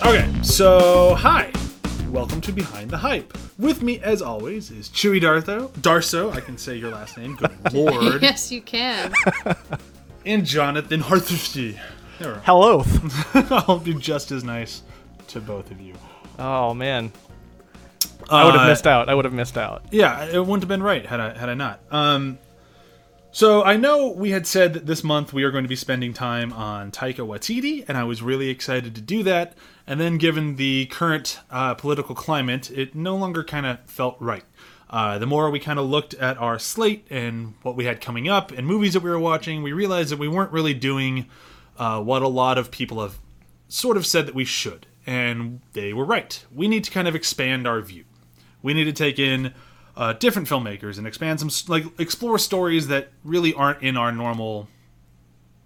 Okay, so hi. Welcome to Behind the Hype. With me, as always, is Chewy Dartho. Darso, I can say your last name. Good lord. Yes, you can. and Jonathan Harthusty. Hello. I'll be just as nice to both of you. Oh man, I would have Uh, missed out. I would have missed out. Yeah, it wouldn't have been right had I had I not. Um, so I know we had said that this month we are going to be spending time on Taika Waititi, and I was really excited to do that. And then, given the current uh, political climate, it no longer kind of felt right. Uh, the more we kind of looked at our slate and what we had coming up and movies that we were watching, we realized that we weren't really doing uh, what a lot of people have sort of said that we should. And they were right. We need to kind of expand our view. We need to take in uh, different filmmakers and expand some, like, explore stories that really aren't in our normal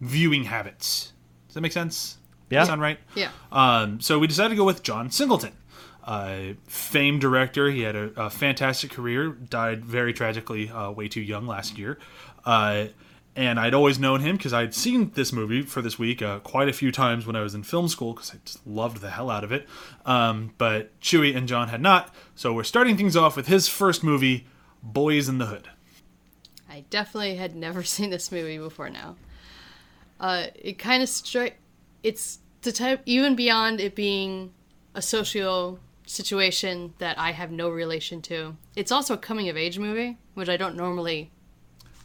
viewing habits. Does that make sense? Yeah. that Sound right? Yeah. Um, so we decided to go with John Singleton, uh, famed director. He had a, a fantastic career. Died very tragically, uh, way too young last year. And I'd always known him because I'd seen this movie for this week uh, quite a few times when I was in film school because I just loved the hell out of it. Um, but Chewy and John had not. So we're starting things off with his first movie, Boyz n the Hood. I definitely had never seen this movie before now. Uh, it kind of stri- it's the type even beyond it being a social situation that I have no relation to. It's also a coming of age movie, which I don't normally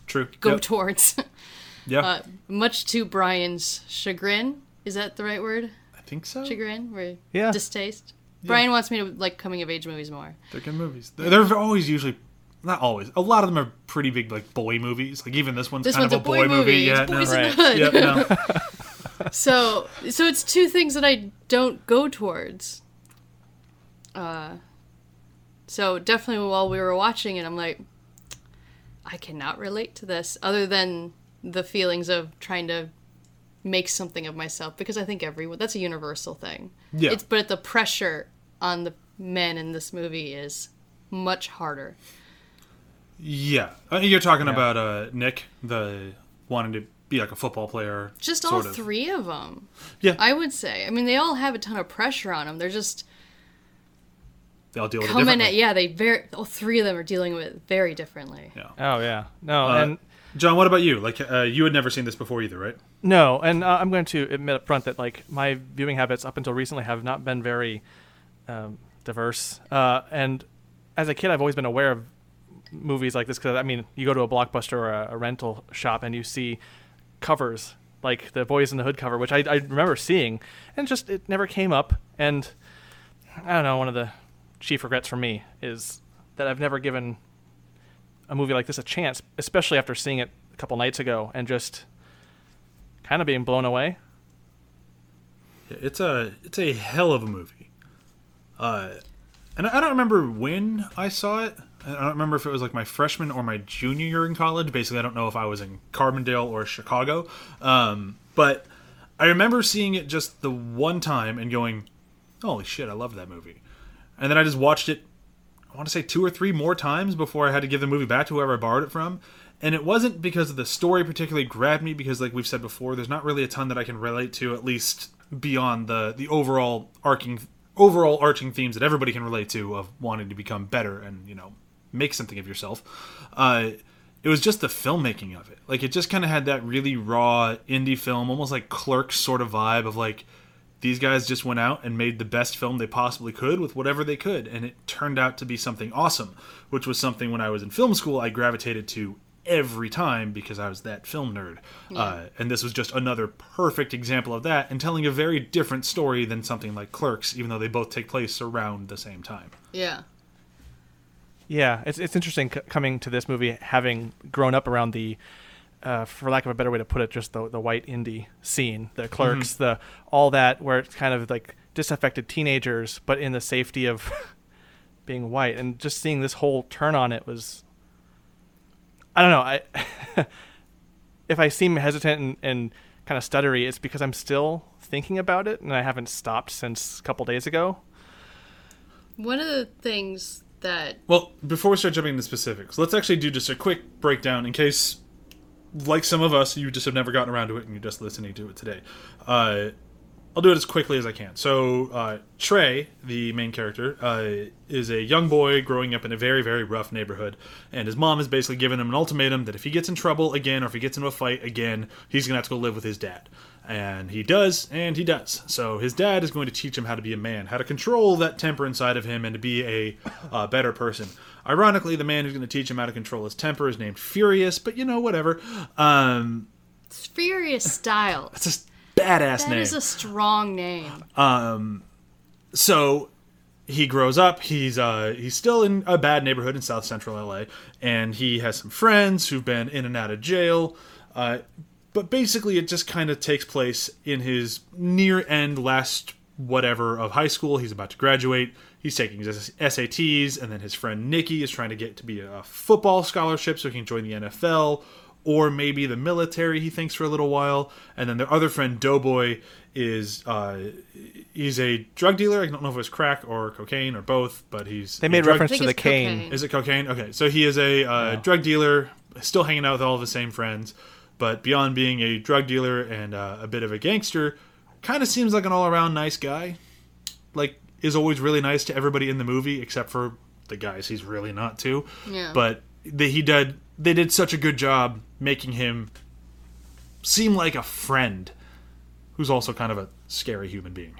True. go Yep. towards. Yeah, uh, much to Brian's chagrin. Is that the right word? I think so. Chagrin, or Yeah. distaste. Brian wants me to like coming of age movies more. They're good movies. They're, they're always usually not always. A lot of them are pretty big, like boy movies. Like even this one's This kind one's of a boy, movie. Yeah, it's no. Boys Right. in the Hood. Yep, no. so so it's two things that I don't go towards. Uh so definitely while we were watching it I'm like I cannot relate to this other than the feelings of trying to make something of myself because I think everyone that's a universal thing. Yeah. It's but the pressure on the men in this movie is much harder. Yeah, you're talking about uh, Nick, the wanting to be like a football player. Just all of. three of them. Yeah, I would say. I mean, they all have a ton of pressure on them. They're just they all deal with it coming differently. at yeah they very all three of them are dealing with it very differently Yeah. Oh yeah. No, Uh, and John, what about you? Like, uh, you had never seen this before either, right? no, and uh, I'm going to admit up front that like my viewing habits up until recently have not been very um, diverse. Uh, and as a kid, I've always been aware of movies like this because I mean, you go to a blockbuster or a, a rental shop and you see covers like the Boyz n the Hood cover, which I, I remember seeing, and just it never came up. And I don't know, one of the chief regrets for me is that I've never given a movie like this a chance, especially after seeing it a couple nights ago and just kind of being blown away. Yeah, It's a it's a hell of a movie. Uh, and I don't remember when I saw it. I don't remember if it was like my freshman or my junior year in college. Basically, I don't know if I was in Carbondale or Chicago. Um, but I remember seeing it just the one time and going, "Holy shit, I love that movie!" And then I just watched it. I want to say two or three more times before I had to give the movie back to whoever I borrowed it from. And it wasn't because the story particularly grabbed me, because like we've said before, there's not really a ton that I can relate to, at least beyond the the overall arcing overall arching themes that everybody can relate to of wanting to become better and you know make something of yourself. Uh, it was just the filmmaking of it. Like it just kind of had that really raw indie film, almost like Clerks sort of vibe of like these guys just went out and made the best film they possibly could with whatever they could, and it turned out to be something awesome, which was something when I was in film school I gravitated to every time because I was that film nerd. Uh, and this was just another perfect example of that, and telling a very different story than something like Clerks, even though they both take place around the same time. yeah Yeah, it's it's interesting c- coming to this movie having grown up around the, uh, for lack of a better way to put it, just the the white indie scene, the clerks, the all that where it's kind of like disaffected teenagers, but in the safety of being white, and just seeing this whole turn on it was. I don't know. I if I seem hesitant and, and kind of stuttery, it's because I'm still thinking about it, and I haven't stopped since a couple days ago. one of the things that Well, before we start jumping into specifics, let's actually do just a quick breakdown in case, like some of us, you just have never gotten around to it and you're just listening to it today. Uh, I'll do it as quickly as I can. So, uh, Trey, the main character, uh, is a young boy growing up in a very, very rough neighborhood, and his mom has basically given him an ultimatum that if he gets in trouble again or if he gets into a fight again, he's gonna have to go live with his dad. And he does, and he does. So his dad is going to teach him how to be a man, how to control that temper inside of him, and to be a uh, better person. Ironically, the man who's going to teach him how to control his temper is named Furious, but you know, whatever. Um, it's Furious Styles. it's a badass That name. is a strong name. so he grows up he's uh he's still in a bad neighborhood in south central la and he has some friends who've been in and out of jail uh but basically it just kind of takes place in his near end last whatever of high school. He's about to graduate. He's taking his sats and then his friend nikki is trying to get to be a football scholarship so he can join the nfl or maybe the military he thinks for a little while. And then their other friend doughboy is uh he's a drug dealer. I don't know if it was crack or cocaine or both but he's They made drug- reference think to the it's cane. cocaine. is it cocaine? Okay so he is a uh, drug dealer still hanging out with all of his same friends but beyond being a drug dealer and uh, a bit of a gangster kind of seems like an all-around nice guy. Like is always really nice to everybody in the movie except for the guys he's really not to. Yeah. but they, he did they did such a good job making him seem like a friend who's also kind of a scary human being.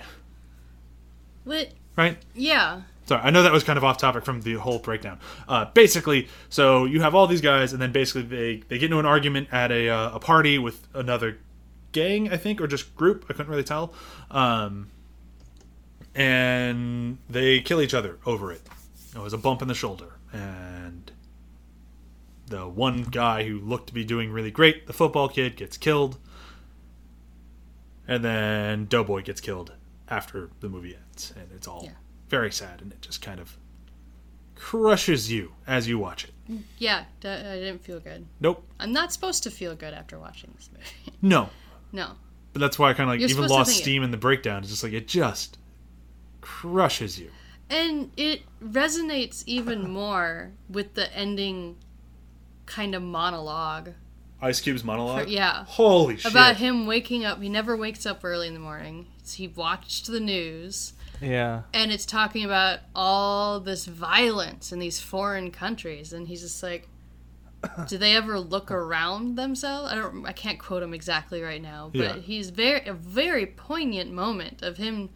But right? Yeah, Sorry, I know that was kind of off topic from the whole breakdown. Uh, basically, so you have all these guys, and then basically they, they get into an argument at a, uh, a party with another gang, I think, or just group. I couldn't really tell. Um, and they kill each other over it. It was a bump in the shoulder. And the one guy who looked to be doing really great, the football kid, gets killed. And then Doughboy gets killed after the movie ends. And it's all Yeah. Very sad, and it just kind of crushes you as you watch it. yeah, d- uh, I didn't feel good. Nope. I'm not supposed to feel good after watching this movie. No. no. But that's why I kind of like You're even lost think it- steam in the breakdown. It's just like it just crushes you. And it resonates even more with the ending kind of monologue. Ice Cube's monologue. For- yeah. Holy shit. About him waking up. He never wakes up early in the morning. He watched the news. Yeah. And it's talking about all this violence in these foreign countries. And he's just like, do they ever look around themselves? I don't. I can't quote him exactly right now, but Yeah. he's very a very poignant moment of him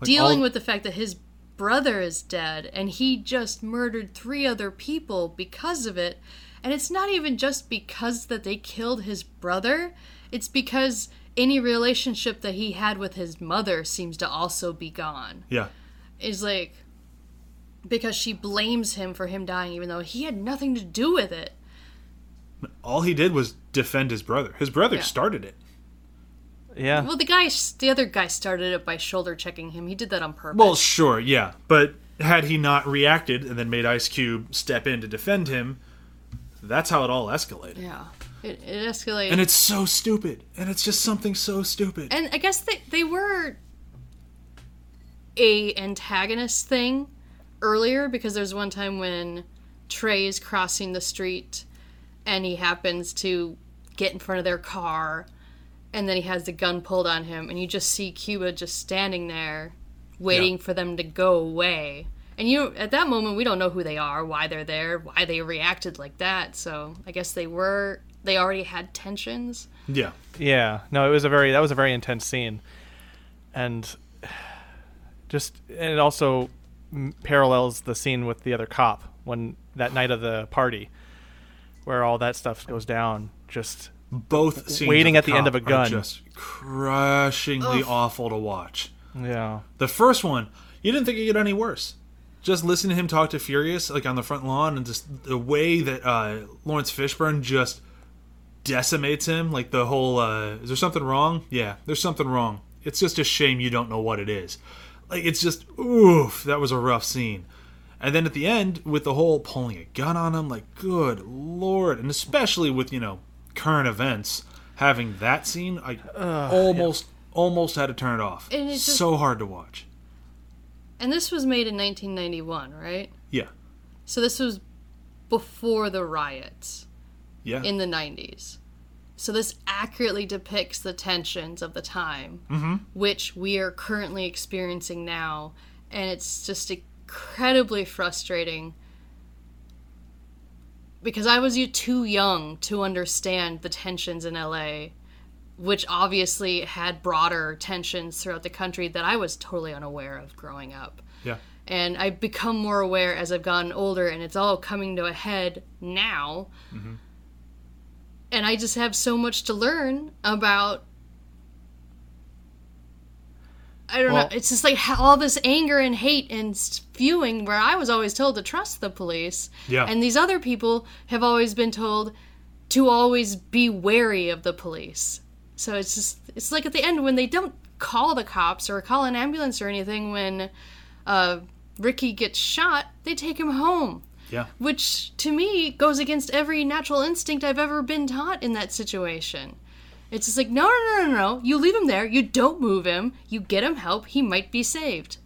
Like, dealing all- with the fact that his brother is dead and he just murdered three other people because of it and it's not even just because that they killed his brother it's because any relationship that he had with his mother seems to also be gone Yeah. is like because she blames him for him dying even though he had nothing to do with it All he did was defend his brother. His brother Yeah. started it. Yeah. well the guy the other guy started it by shoulder checking him he did that on purpose Well, sure, yeah. But had he not reacted and then made Ice Cube step in to defend him, that's how it all escalated. yeah it, it escalated And it's so stupid. And it's just something so stupid. and I guess they they were a antagonist thing earlier because there's one time when Trey is crossing the street and he happens to get in front of their car and then he has the gun pulled on him and you just see Cuba just standing there waiting Yeah. for them to go away. And you at that moment we don't know who they are, why they're there, why they reacted like that. So I guess they were they already had tensions. yeah. Yeah, no, it was a very that was a very intense scene, and just and it also parallels the scene with the other cop when that night of the party, where all that stuff goes down. Just Both scenes Waiting at the end of a gun. just crushingly awful to watch. yeah, The first one, you didn't think it could get any worse. Just listen to him talk to Furious, like on the front lawn, and just the way that uh, Laurence Fishburne just decimates him. Like the whole, uh, is there something wrong? Yeah, there's something wrong. It's just a shame you don't know what it is. Like it's just, oof, that was a rough scene. And then at the end, with the whole pulling a gun on him, like good lord, and especially with you know current events, having that scene, I almost almost had to turn it off. And it just- so hard to watch. And this was made in 1991, right? Yeah. So this was before the riots Yeah. in the 90s. So this accurately depicts the tensions of the time, mm-hmm. which we are currently experiencing now, and it's just incredibly frustrating because I was too young to understand the tensions in LA, which obviously had broader tensions throughout the country that I was totally unaware of growing up yeah. and I've become more aware as I've gotten older, and it's all coming to a head now. Mm-hmm. And I just have so much to learn about. I don't Well- know. It's just like all this anger and hate and spewing, where I was always told to trust the police, Yeah. and these other people have always been told to always be wary of the police. So it's just it's like at the end when they don't call the cops or call an ambulance or anything when uh, Ricky gets shot, they take him home, Yeah. which to me goes against every natural instinct I've ever been taught in that situation. It's just like no no no no no, you leave him there, you don't move him, you get him help, he might be saved.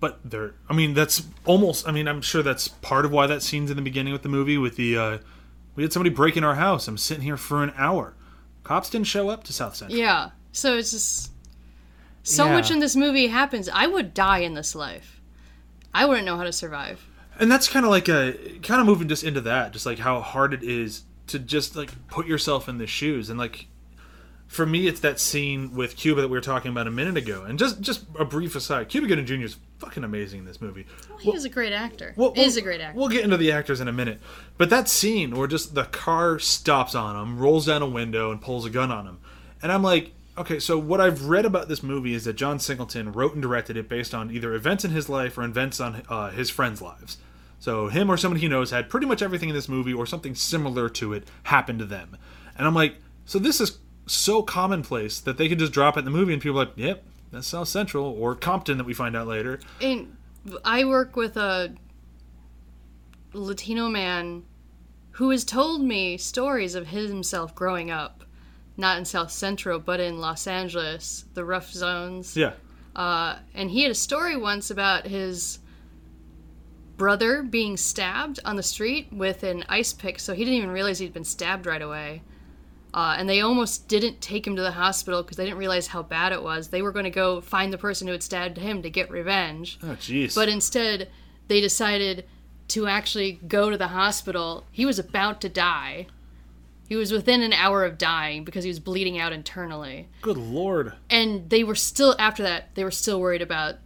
But there, I mean, that's almost. I mean, I'm sure that's part of why that scene's in the beginning with the movie. With the, uh, we had somebody break in our house. I'm sitting here for an hour. Cops didn't show up to South Central. Yeah. So it's just so Yeah. much in this movie happens. I would die in this life. I wouldn't know how to survive. And that's kind of like a kind of moving just into that just like how hard it is to just like put yourself in the shoes and like for me it's that scene with cuba that we were talking about a minute ago and just just a brief aside cuba gooding jr is fucking amazing in this movie He is a great actor. Well, is we'll- a great actor. We'll get into the actors in a minute. But that scene where just the car stops on him, rolls down a window, and pulls a gun on him. And I'm like, okay, so what I've read about this movie is that John Singleton wrote and directed it based on either events in his life or events on uh, his friends' lives. So him or somebody he knows had pretty much everything in this movie or something similar to it happen to them. And I'm like, so this is so commonplace that they could just drop it in the movie and people are like, yep, that's South Central or Compton that we find out later. and I work with a Latino man who has told me stories of himself growing up, not in South Central, but in Los Angeles, the rough zones. Yeah. Uh, and he had a story once about his brother being stabbed on the street with an ice pick, so he didn't even realize he'd been stabbed right away. Uh, and they almost didn't take him to the hospital because they didn't realize how bad it was. They were going to go find the person who had stabbed him to get revenge. Oh, jeez. But instead, they decided to actually go to the hospital. He was about to die. He was within an hour of dying because he was bleeding out internally Good lord. and they were still after that they were still worried about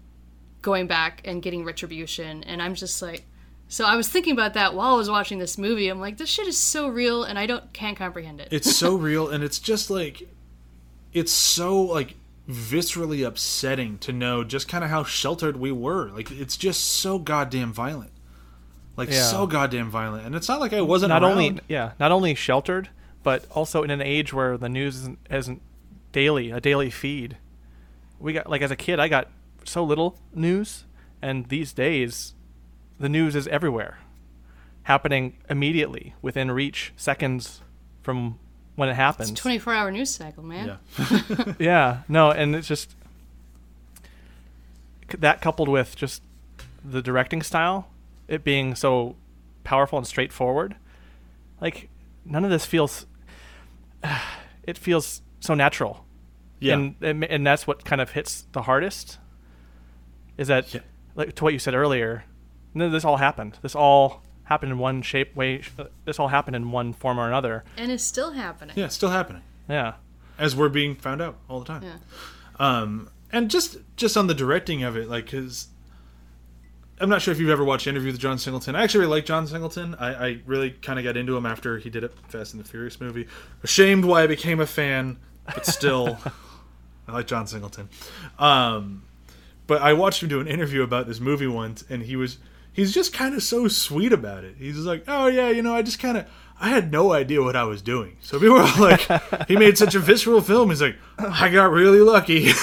going back and getting retribution and i'm just like so i was thinking about that while i was watching this movie i'm like this shit is so real and i don't can't comprehend it It's so real, and it's just like, it's so like viscerally upsetting to know just kind of how sheltered we were. Like, it's just so goddamn violent. Like, Yeah. so goddamn violent. And it's not like I wasn't not around. only yeah, not only sheltered, but also in an age where the news isn't, isn't daily, a daily feed. We got like as a kid, I got so little news, and these days, the news is everywhere, happening immediately within reach, seconds from when it happens. It's 24 hour news cycle man Yeah. yeah, no, and it's just that coupled with just the directing style, it being so powerful and straightforward. Like none of this feels. It feels so natural, Yeah. and and and that's what kind of hits the hardest. Is that Yeah. like to what you said earlier? No, this all happened. This all happened in one shape, way. uh, This all happened in one form or another. and it's still happening yeah, it's still happening. Yeah. As we're being found out all the time. Yeah. Um, and just just on the directing of it, like, because I'm not sure if you've ever watched the Interview with John Singleton. I actually really like John Singleton. I, I really kind of got into him after he did a Fast and the Furious movie. Ashamed why I became a fan, but still, I like John Singleton. Um, but I watched him do an interview about this movie once, and he was he's just kind of so sweet about it. He's just like, oh yeah, you know, I just kind of I had no idea what I was doing. So people were like, he made such a visceral film. He's like, I got really lucky,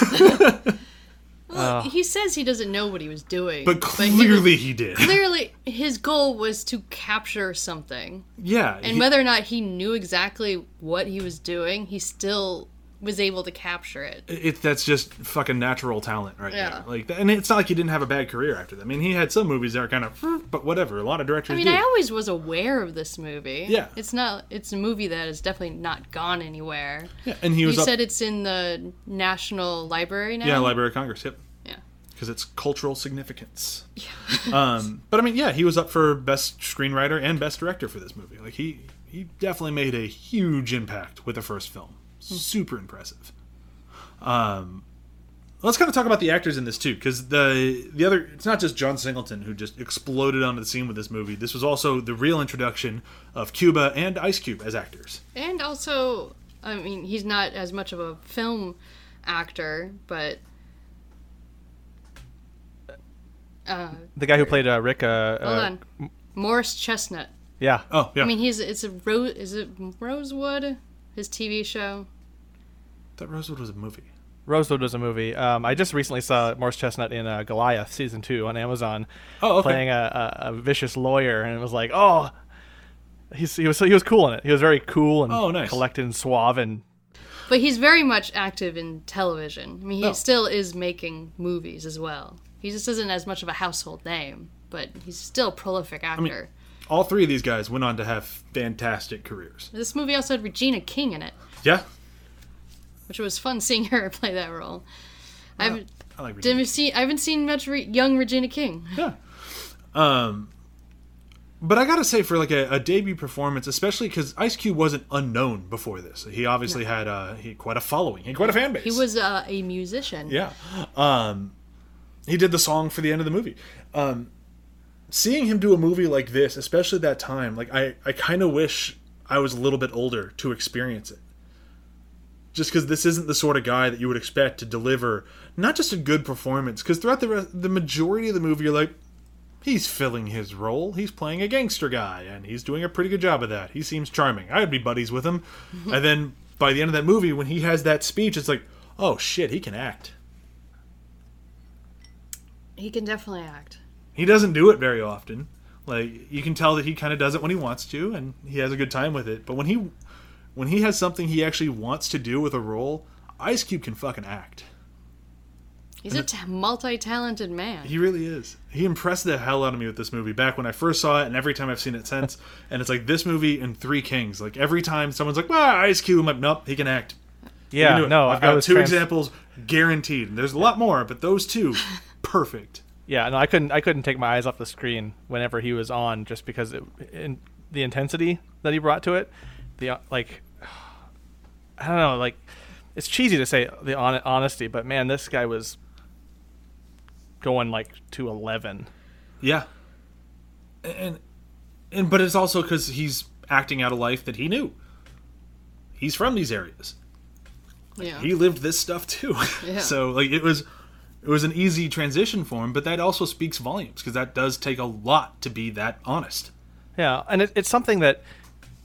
well oh. he says he doesn't know what he was doing but he was- clearly he did. clearly his goal was to capture something Yeah, and he- whether or not he knew exactly what he was doing he still was able to capture it. it that's just fucking natural talent right Yeah. there. Like, and it's not like he didn't have a bad career after that. I mean, he had some movies that are kind of, but whatever. A lot of directors I mean, do. I always was aware of this movie. Yeah. It's not. It's a movie that is definitely not gone anywhere. yeah, and he You was up, said it's in the National Library now. yeah, Library of Congress. Yep. Yeah. because it's cultural significance. Yeah. um, but I mean, yeah, he was up for best screenwriter and best director for this movie. Like he he definitely made a huge impact with the first film. Super impressive. Um, let's kind of talk about the actors in this too, because the the other it's not just John Singleton who just exploded onto the scene with this movie. This was also the real introduction of Cuba and Ice Cube as actors. And also, I mean, he's not as much of a film actor, but uh, The guy who played uh, Rick. Uh, hold uh, on, Morris Chestnut. Yeah. Oh yeah, I mean, he's it's a rose. Is it Rosewood? His TV show. that Rosewood was a movie. Rosewood was a movie. Um, I just recently saw Morris Chestnut in uh, Goliath season two on Amazon, Oh okay. playing a, a, a vicious lawyer, and it was like, oh, he's, he was he was cool in it. He was very cool and Oh, nice. collected and suave, and But he's very much active in television. I mean, he Oh. still is making movies as well. He just isn't as much of a household name, but he's still a prolific actor. All three of these guys went on to have fantastic careers. this movie also had Regina King in it, Yeah, which was fun seeing her play that role. I haven't, I like Regina. see, I haven't seen much re- young Regina King. Yeah. Um, but I gotta say, for like a, a debut performance, especially because Ice Cube wasn't unknown before this. He obviously had uh, he had quite a following. He had quite a fan base. He was uh, a musician. Yeah. Um, he did the song for the end of the movie. Um, seeing him do a movie like this, especially that time, like I, I kind of wish I was a little bit older to experience it. Just because this isn't the sort of guy that you would expect to deliver not just a good performance, because throughout the rest, the majority of the movie, you're like, he's filling his role. He's playing a gangster guy, and he's doing a pretty good job of that. He seems charming. I'd be buddies with him. and then by the end of that movie, when he has that speech, it's like, oh shit, he can act. He can definitely act. He doesn't do it very often. Like you can tell that he kind of does it when he wants to, and he has a good time with it. But when he when he has something he actually wants to do with a role, Ice Cube can fucking act. He's a t- multi-talented man. He really is. He impressed the hell out of me with this movie back when I first saw it, and every time I've seen it since. and it's like this movie and Three Kings. Like every time someone's like, "Ah, Ice Cube," I'm like, "Nope, he can act." He can do yeah, it." no, I've got two trans- examples guaranteed. There's a lot more, but those two, perfect. Yeah, no, I couldn't. I couldn't take my eyes off the screen whenever he was on, just because it, in the intensity that he brought to it. The uh, like, I don't know, like it's cheesy to say the hon- honesty, but man, this guy was going like to eleven. Yeah. And and but it's also cuz he's acting out a life that he knew. He's from these areas. yeah. He lived this stuff too. Yeah. so like it was it was an easy transition for him, but that also speaks volumes because that does take a lot to be that honest. Yeah, and it, it's something that,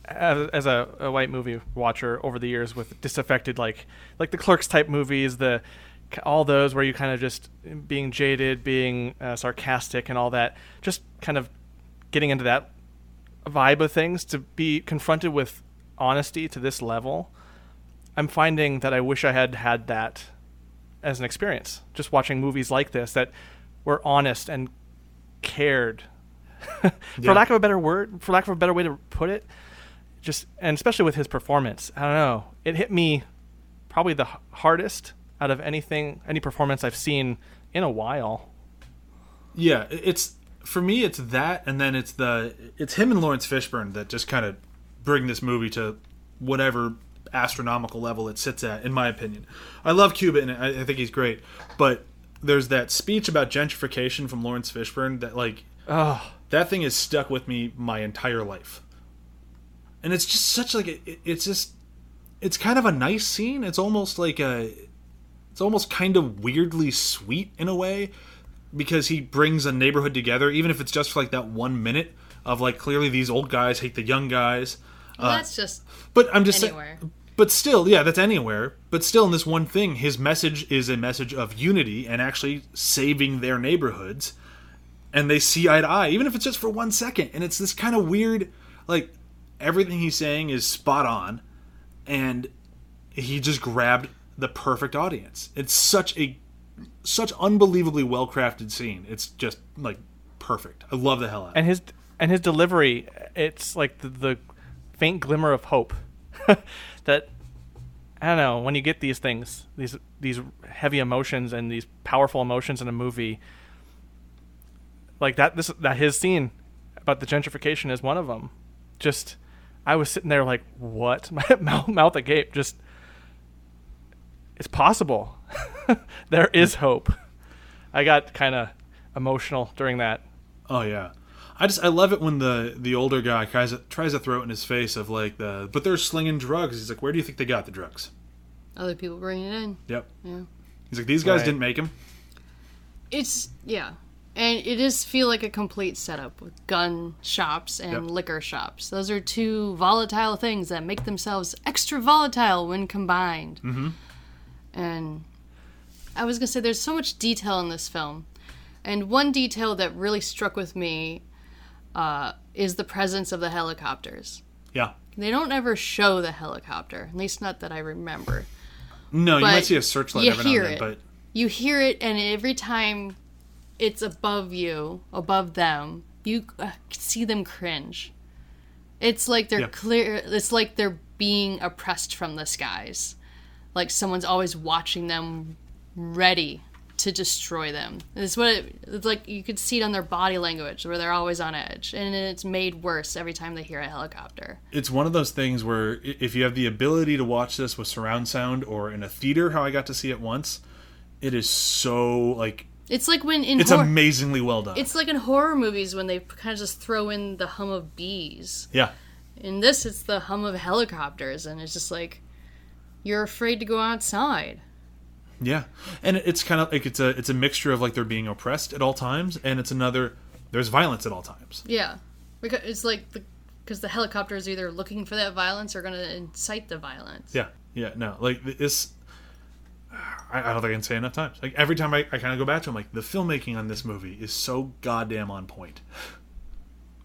as, as a, a white movie watcher over the years, with disaffected like like the Clerks type movies, the all those where you kind of just being jaded, being uh, sarcastic, and all that, just kind of getting into that vibe of things to be confronted with honesty to this level. I'm finding that I wish I had had that as an experience, just watching movies like this that were honest and cared for Yeah. lack of a better word, for lack of a better way to put it, just and especially with his performance, I don't know, it hit me probably the hardest out of anything, any performance I've seen in a while. Yeah, it's for me it's that and then it's the it's him and Laurence Fishburne that just kind of bring this movie to whatever astronomical level it sits at in my opinion. I love Cuba and I, I think he's great, but there's that speech about gentrification from Laurence Fishburne that like Oh, that thing has stuck with me my entire life. And it's just such like it- it's just it's kind of a nice scene. It's almost like a it's almost kind of weirdly sweet in a way because he brings a neighborhood together even if it's just for like that 1 minute of like clearly these old guys hate the young guys. Well, Uh, that's just But I'm just Anywhere. saying but still, yeah, that's anywhere. But still in this one thing, his message is a message of unity and actually saving their neighborhoods and they see eye to eye, even if it's just for one second. And it's this kind of weird, like everything he's saying is spot on, and he just grabbed the perfect audience. It's such a such unbelievably well crafted scene. It's just like perfect. I love the hell out. of it. and his and his delivery it's like the, the faint glimmer of hope. That i don't know when you get these things these these heavy emotions and these powerful emotions in a movie like that this that his scene about the gentrification is one of them. Just i was sitting there like what? My mouth, mouth agape. Just it's possible. There is hope. I got kind of emotional during that. Oh yeah, I just I love it when the the older guy tries to, tries to throw it in his face of like the but they're slinging drugs. He's like, where do you think they got the drugs? Other people bringing it in. Yep. Yeah. He's like, these guys Right. didn't make them. It's yeah, and it does feel like a complete setup with gun shops and Yep. liquor shops. Those are two volatile things that make themselves extra volatile when combined. Mm-hmm. And I was gonna say, there's so much detail in this film, and one detail that really struck with me uh, is the presence of the helicopters. Yeah. They don't ever show the helicopter, at least not that I remember. No, you But might see a searchlight you every now and then, it. but you hear it and every time it's above you above them you uh, see them cringe it's like they're Yeah. clear it's like they're being oppressed from the skies like someone's always watching them ready to destroy them it's what it, it's like you could see it on their body language where they're always on edge and it's made worse every time they hear a helicopter it's one of those things where if you have the ability to watch this with surround sound or in a theater, how I got to see it once, it is so like it's like when in it's hor- amazingly well done. it's like in horror movies when they kind of just throw in the hum of bees yeah. In this, it's the hum of helicopters, and it's just like you're afraid to go outside. Yeah, and it's kind of like it's a it's a mixture of like they're being oppressed at all times, and it's another there's violence at all times. Yeah, because it's like the because the helicopter is either looking for that violence or going to incite the violence. Yeah, yeah, no, like this. I, I don't think I can say enough times. Like every time I, I kind of go back to, it, I'm like, the filmmaking on this movie is so goddamn on point.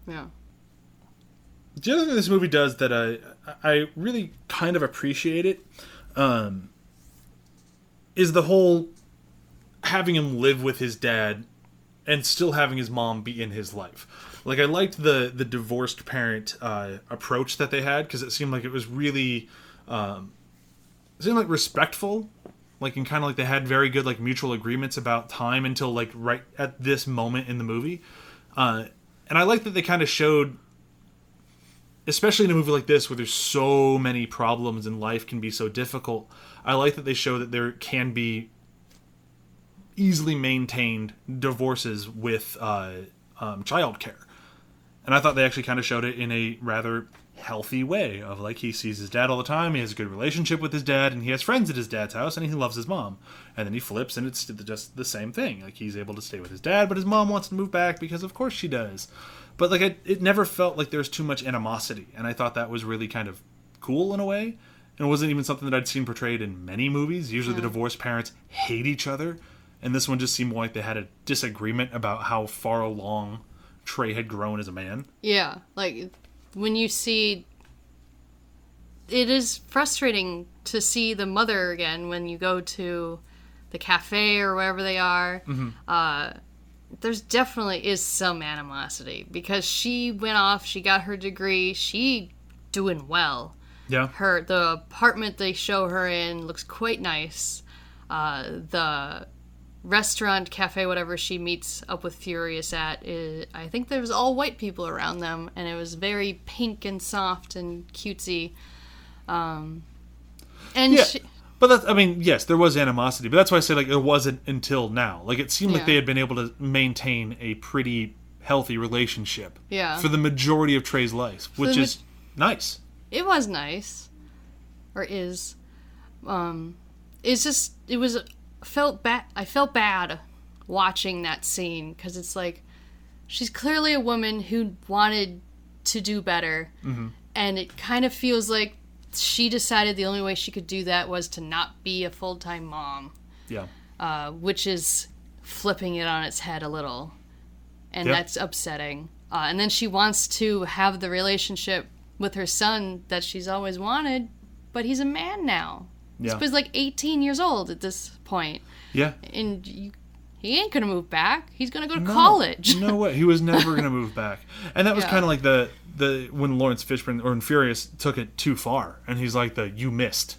Yeah. The other thing this movie does that I I really kind of appreciate it, um, is the whole having him live with his dad and still having his mom be in his life. Like I liked the the divorced parent uh, approach that they had because it seemed like it was really um, it seemed like respectful, like and kind of like they had very good like mutual agreements about time until like right at this moment in the movie, uh, and I like that they kind of showed especially in a movie like this where there's so many problems and life can be so difficult i like that they show that there can be easily maintained divorces with uh, um, childcare. And i thought they actually kind of showed it in a rather healthy way of like he sees his dad all the time he has a good relationship with his dad and he has friends at his dad's house and he loves his mom. And then he flips and it's just the same thing like he's able to stay with his dad but his mom wants to move back because of course she does but like it, it never felt like there was too much animosity and i thought that was really kind of cool in a way. And it wasn't even something that i'd seen portrayed in many movies. Usually the divorced parents hate each other and this one just seemed more like they had a disagreement about how far along trey had grown as a man. Yeah, like when you see it is frustrating to see the mother again when you go to the cafe or wherever they are. Uh, there's definitely is some animosity because she went off, she got her degree, she doing well. yeah Her the apartment they show her in looks quite nice. Uh, the restaurant, cafe, whatever she meets up with Furious at, is, I think there was all white people around them, and it was very pink and soft and cutesy. Um, and yeah she, but that's i mean yes there was animosity but that's why i say like it wasn't until now like it seemed like Yeah. they had been able to maintain a pretty healthy relationship Yeah. for the majority of trey's life which the is nice it was nice, or is. Um, it's just it was felt bad. I felt bad watching that scene because it's like she's clearly a woman who wanted to do better, and it kind of feels like she decided the only way she could do that was to not be a full time mom, yeah uh, which is flipping it on its head a little, and Yep. that's upsetting. Uh, and then she wants to have the relationship with her son that she's always wanted, but he's a man now. Yeah. He was like 18 years old at this point, Yeah. and you, he ain't gonna move back. He's gonna go to No, college. No way. He was never gonna move back. And that was Yeah. kind of like the the when Laurence Fishburne or in Furious took it too far, and he's like the you missed.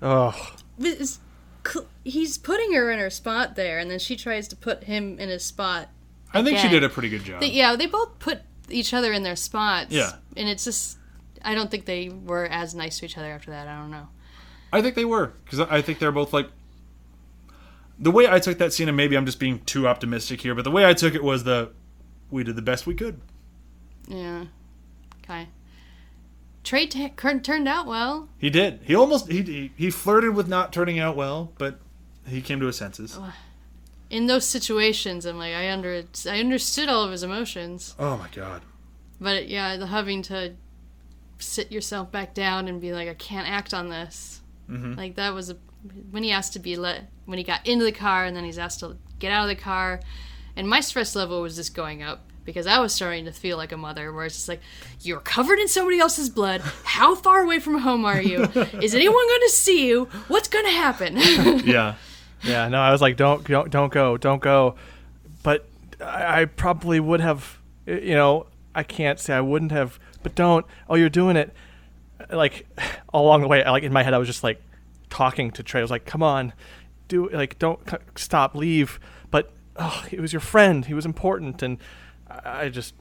Oh, But it's cl- he's putting her in her spot there, and then she tries to put him in his spot. I think she did a pretty good job. They, yeah, they both put each other in their spots. Yeah. and it's just I don't think they were as nice to each other after that. I don't know. I think they were because I think they're both like. The way I took that scene, and maybe I'm just being too optimistic here, but the way I took it was the, we did the best we could. Yeah. Okay. Trey t- turned out well. He did. He almost he he, he flirted with not turning out well, but he came to his senses. In those situations, I'm like I under I understood all of his emotions, Oh my god. but yeah, the having to sit yourself back down and be like I can't act on this. Mm-hmm. Like that was a when he asked to be let when he got into the car and then he's asked to get out of the car, and my stress level was just going up because I was starting to feel like a mother, where it's just like you're covered in somebody else's blood. How far away from home are you? Is anyone going to see you? What's going to happen? Yeah. yeah. No, I was like, don't, don't, don't go, don't go. But I, I probably would have. You know, I can't say I wouldn't have. But don't. Oh, you're doing it. Like along the way, like in my head, I was just like talking to Trey. I was like, come on, do like don't stop, leave. But oh, he was your friend. He was important, and I I just.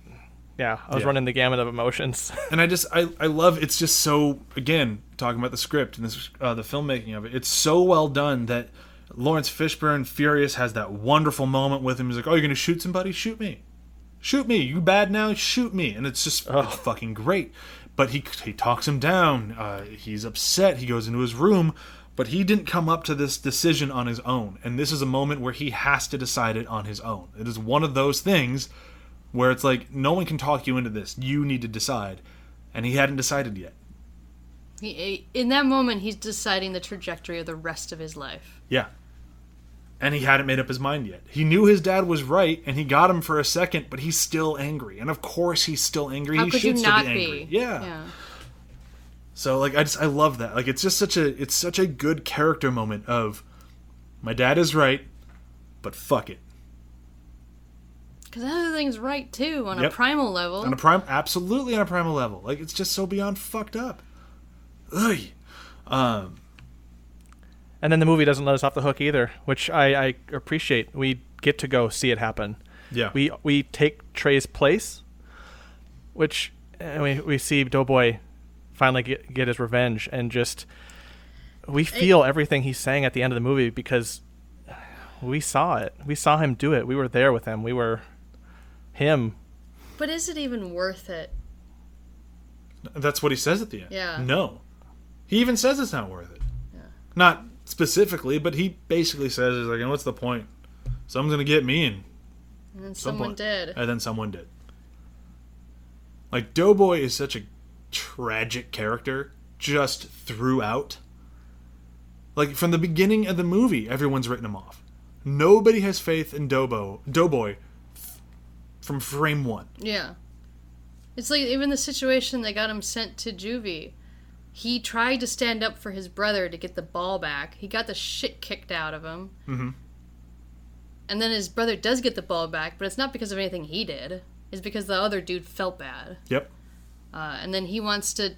Yeah, I was Yeah. running the gamut of emotions. and I just I, I love it's just so again talking about the script and this uh, the filmmaking of it it's so well done that Laurence Fishburne Furious has that wonderful moment with him. He's like oh you're gonna shoot somebody? Shoot me. Shoot me. You bad now? Shoot me. And it's just it's fucking great. But he he talks him down. Uh, he's upset. He goes into his room. But he didn't come up to this decision on his own. And this is a moment where he has to decide it on his own. It is one of those things where it's like no one can talk you into this. You need to decide. And he hadn't decided yet. He, in that moment, he's deciding the trajectory of the rest of his life. yeah. And he hadn't made up his mind yet. He knew his dad was right and he got him for a second but he's still angry. And of course he's still angry. How he could should you not be be? yeah. Yeah. so like i just i love that. Like it's just such a it's such a good character moment of my dad is right but fuck it Because that other thing's right too on Yep. a primal level. on a prime absolutely on a primal level like it's just so beyond fucked up Ugh. um And then the movie doesn't let us off the hook either, which I, I appreciate. We get to go see it happen. yeah We we take Trey's place, which and we we see Doughboy finally get get his revenge, and just we feel everything he's saying at the end of the movie because we saw it. We saw him do it. We were there with him. We were him. But is it even worth it? That's what he says at the end. Yeah. No. He even says it's not worth it. Yeah. Not specifically, but he basically says, "Is like, and what's the point? Someone's gonna get me, and, And then Some someone point. did. and then someone did." Like Doughboy is such a tragic character just throughout. Like from the beginning of the movie, everyone's written him off. Nobody has faith in Doughboy. Doughboy f- from frame one. Yeah. It's like even the situation that got him sent to juvie. He tried to stand up for his brother to get the ball back. He got the shit kicked out of him. Mhm. And then his brother does get the ball back, but it's not because of anything he did. It's because the other dude felt bad. Yep. Uh, and then he wants to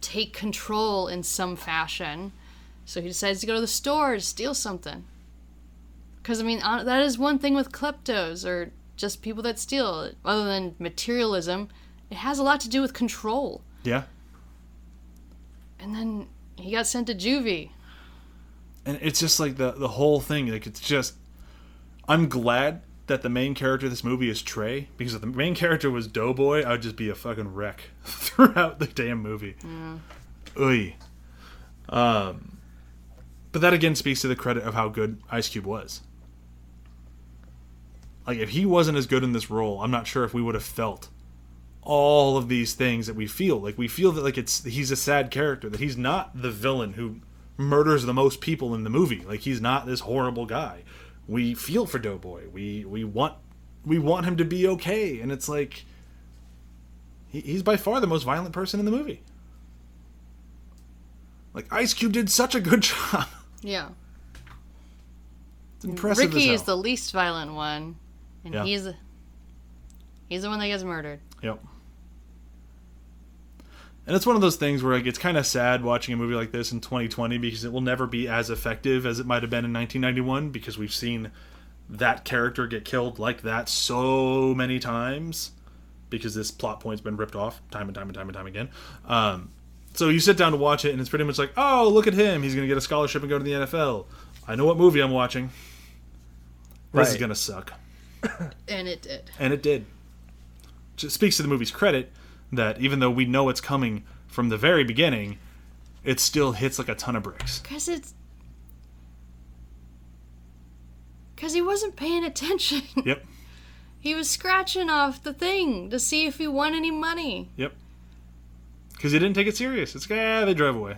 take control in some fashion. So he decides to go to the store to steal something. Because, I mean, that is one thing with kleptos or just people that steal. Other than materialism, it has a lot to do with control. Yeah. And then he got sent to juvie. and it's just like the the whole thing like it's just i'm glad that the main character of this movie is trey because if the main character was doughboy i would just be a fucking wreck throughout the damn movie Oy. um but that again speaks to the credit of how good ice cube was like if he wasn't as good in this role i'm not sure if we would have felt all of these things that we feel like we feel that like it's he's a sad character that he's not the villain who murders the most people in the movie like he's not this horrible guy we feel for doughboy we we want we want him to be okay and it's like he, he's by far the most violent person in the movie Like Ice Cube did such a good job. Yeah. It's impressive. Ricky is the least violent one, and Yeah. he's he's the one that gets murdered. Yep. And it's one of those things where like it's kind of sad watching a movie like this in 2020 because it will never be as effective as it might have been in 1991 because we've seen that character get killed like that so many times because this plot point's been ripped off time and time and time and time again. Um, so you sit down to watch it and it's pretty much like, oh, look at him, he's going to get a scholarship and go to the NFL. I know what movie I'm watching. This is going to suck. And it did. And it did. Just speaks to the movie's credit that even though we know it's coming from the very beginning, it still hits like a ton of bricks. Because it's. Because he wasn't paying attention. Yep. he was scratching off the thing to see if he won any money. Yep. Because he didn't take it serious. It's like, ah, they drove away.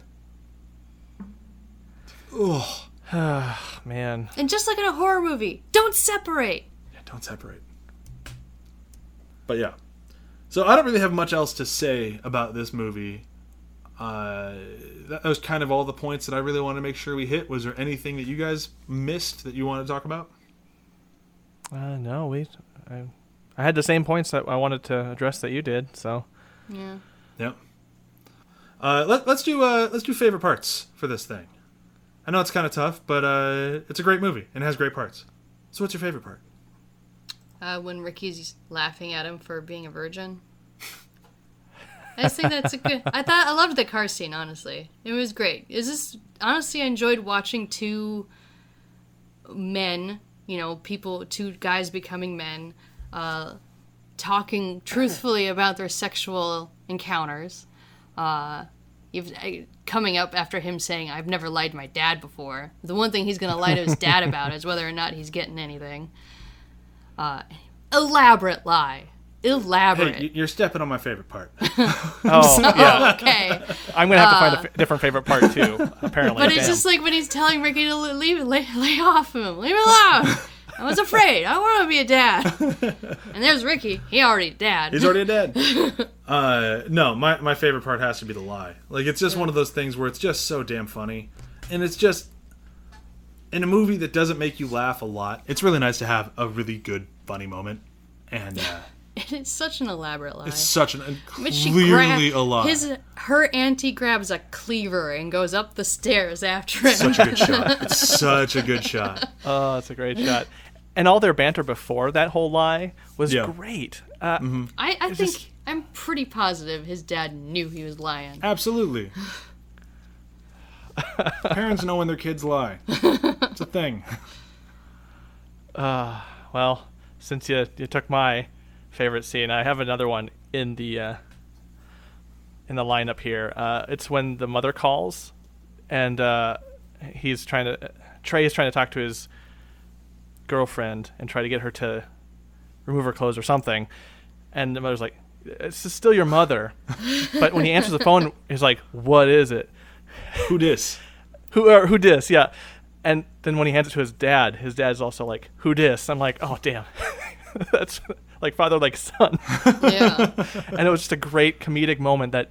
Oh, Man, And just like in a horror movie, don't separate. Yeah, don't separate. But yeah. So I don't really have much else to say about this movie. Uh, that was kind of all the points that I really wanted to make sure we hit. Was there anything that you guys missed that you want to talk about? uh, no, we. I, I had the same points that I wanted to address that you did. So Yeah. Yep. Uh, let, let's do uh, let's do favorite parts for this thing. I know it's kind of tough, but uh, it's a great movie and it has great parts. So, what's your favorite part? Uh, when Ricky's laughing at him for being a virgin. I just think that's a good. I thought I loved the car scene. Honestly, it was great. Is this honestly? I enjoyed watching two men. You know, people, two guys becoming men, uh, talking truthfully about their sexual encounters. Uh, I- coming up after him saying, "I've never lied to my dad before." The one thing he's going to lie to his dad about is whether or not he's getting anything. Uh, elaborate lie. Elaborate. Hey, you're stepping on my favorite part. oh yeah, okay. I'm gonna have to find a f- different favorite part too. Apparently, Uh, But it's Damn. just like when he's telling Ricky to leave, lay, lay off him, leave him alone. I was afraid. I want to be a dad. And there's Ricky. He already dad. He's already dead. uh, no, my, my favorite part has to be the lie. Like, it's just one of those things where it's just so damn funny. And it's just, in a movie that doesn't make you laugh a lot, it's really nice to have a really good, funny moment. And uh, it's such an elaborate lie. it's such an But she clearly gra- a lie. His her auntie grabs a cleaver and goes up the stairs after him. such a good shot. It's such a good shot. oh, it's a great shot. And all their banter before that whole lie was Yeah. great. Uh, I, I think just- I'm pretty positive his dad knew he was lying. Absolutely. Parents know when their kids lie. A thing. Well, since you you took my favorite scene, I have another one in the uh, in the lineup here. Uh, it's when the mother calls, and uh, he's trying to Tre is trying to talk to his girlfriend and try to get her to remove her clothes or something, and the mother's like, "It's still your mother," but when he answers the phone, he's like, "What is it?" Who dis? who or who dis yeah and then when he hands it to his dad his dad's also like who dis i'm like oh damn that's like father like son Yeah. and it was just a great comedic moment that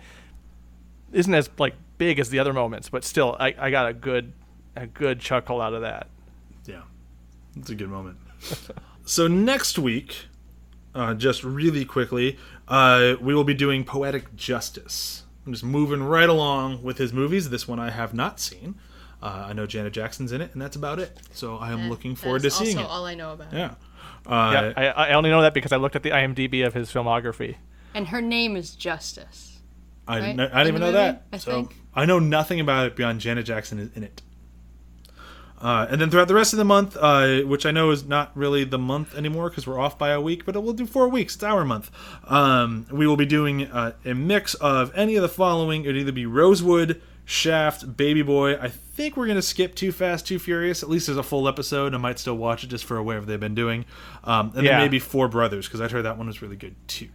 isn't as like big as the other moments but still i, I got a good a good chuckle out of that Yeah, it's a good moment. so next week, uh, just really quickly, uh, we will be doing Poetic Justice. I'm just moving right along with his movies. This one I have not seen. Uh, I know Janet Jackson's in it, and that's about it. So I am looking forward to That's seeing also it. all I know about. Yeah. Uh, yeah I, I only know that because i looked at the imdb of his filmography And her name is Justice. I, right? didn't, I didn't even know movie, that. I so think. I know nothing about it beyond Janet Jackson is in it. Uh, and then throughout the rest of the month, uh, which I know is not really the month anymore because we're off by a week, but we'll do four weeks. It's our month. Um, we will be doing uh, a mix of any of the following. It would either be Rosewood, Shaft, Baby Boy. I think we're gonna skip Too Fast, Too Furious. At least as a full episode. I might still watch it just for a whatever they've been doing. Um, and Yeah. then maybe Four Brothers because I heard that one was really good too.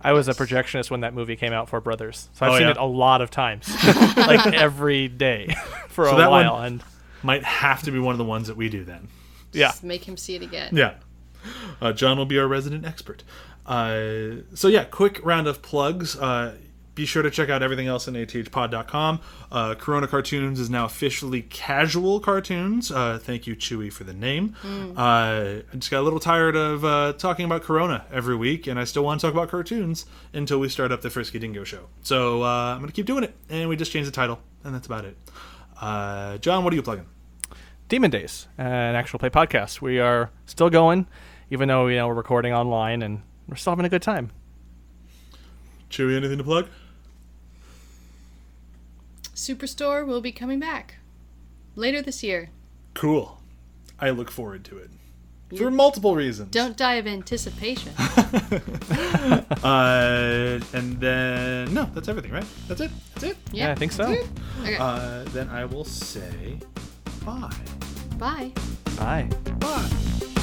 i was a projectionist when that movie came out Four Brothers so i've Oh, seen yeah. it a lot of times like every day for So a that one- while and Might have to be one of the ones that we do then. yeah Just make him see it again. Yeah. Uh, John will be our resident expert. Uh, so, yeah, quick round of plugs. Uh, be sure to check out everything else on athpod.com. Uh, Corona Cartoons is now officially Casual Cartoons. Uh, thank you, Chewy, for the name. Uh, I just got a little tired of uh, talking about Corona every week, and I still want to talk about cartoons until we start up the Frisky Dingo show. So uh, I'm going to keep doing it, and we just changed the title, and that's about it. Uh, John, what are you plugging? Demon Days, an actual play podcast. We are still going, even though you know we're recording online and we're still having a good time. Chewy, anything to plug? Superstore will be coming back later this year. Cool. I look forward to it. For multiple reasons. Don't die of anticipation. Uh, and then no, that's everything, right? That's it. That's it. Yeah, I think so. Okay. Uh, then I will say bye. Bye. Bye. Bye.